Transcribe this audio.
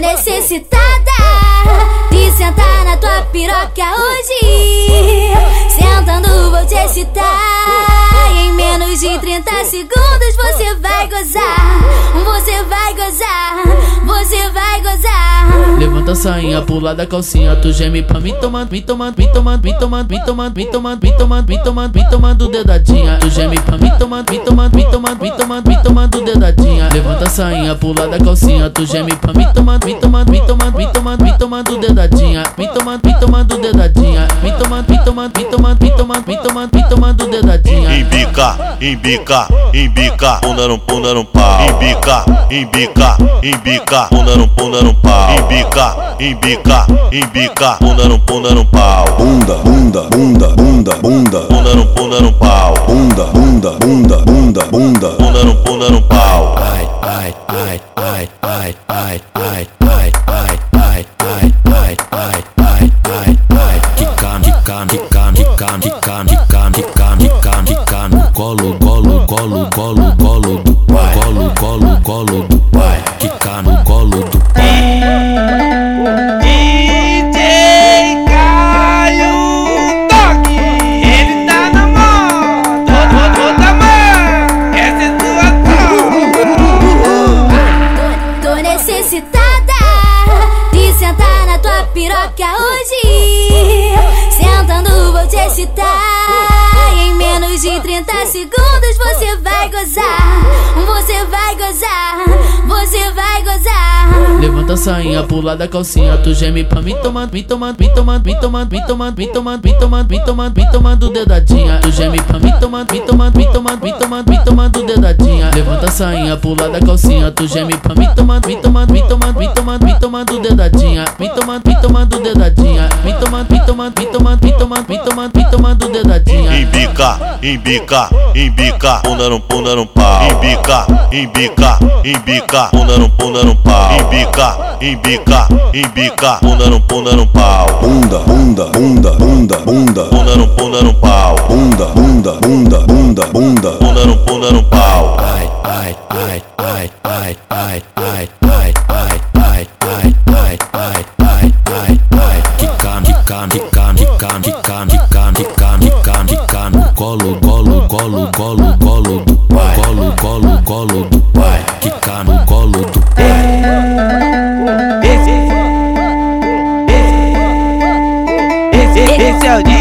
necessitada de sentar na tua piroca hoje. Sentando vou te excitar. Em menos de 30 segundos você vai gozar. Você vai gozar. Você vai gozar. Levanta a sainha, pula da calcinha, tu geme pra mim tomando, me tomando, me tomando, me tomando, me tomando, me tomando, me tomando, me tomando, me tomando dedadinha. Tu geme pra mim tomando, me tomando, me tomando, me tomando, me tomando dedadinha. Levanta a sainha, pula da calcinha, tu geme pra mim tomando, me tomando, me tomando, me tomando, me tomando dedadinha. Me tomando, me tomando dedadinha. Me tomando, me tomando, me tomando, me tomando, me tomando, me tomando dedadinha. Embica, embica, embica, punda no punda no pau. Embica, embica, embica, punda no punda no pau. Embica, embica, embica, punda no punda no pau. Bunda, bunda, bunda, bunda, bunda. Punda no punda no pau. Bunda, bunda, bunda, bunda, bunda. Punda no punda no pau. Ai, ai, ai, ai, ai, ai, ai, ai, ai, ai, ai, ai, ai, ai, ai, ai. Quica, quica, quica, quica, quica, quica, quica, quica, quica no colo, colo, colo, colo, colo pai. Colo, colo, colo de 30 segundos você vai gozar. Você vai gozar. Você vai gozar. Levanta a sainha, pula da calcinha, tu geme pra mim tomando, me tomando, me tomando, me tomando, me tomando, me tomando, me tomando, me tomando, me tomando dedadinha. Tu geme pra mim tomando, me tomando, me tomando, me tomando, me tomando dedadinha. Levanta a sainha, pula da calcinha, tu geme pra mim tomando, me tomando, me tomando, me tomando, me tomando dedadinha. Me tomando, me tomando dedadinha. Tomando, me tomando, me tomando, me tomando, me tomando, dedadinha. Embica, embica, embica, punda no punda no pau. Embica, embica, embica, punda no punda no pau. Embica, embica, embica, punda no punda no pau. Bunda, bunda, bunda, bunda, bunda. Punda no punda no pau. Bunda, bunda, bunda, bunda, bunda. Punda no punda no pau. Ai, ai, ai, ai, ai, ai, ai, pica, pica, pica, pica, pica, pica, pica no colo, colo, colo, colo, colo do pai, colo, colo, colo do pai, pica no colo do pai. Esse, esse, esse é o dia.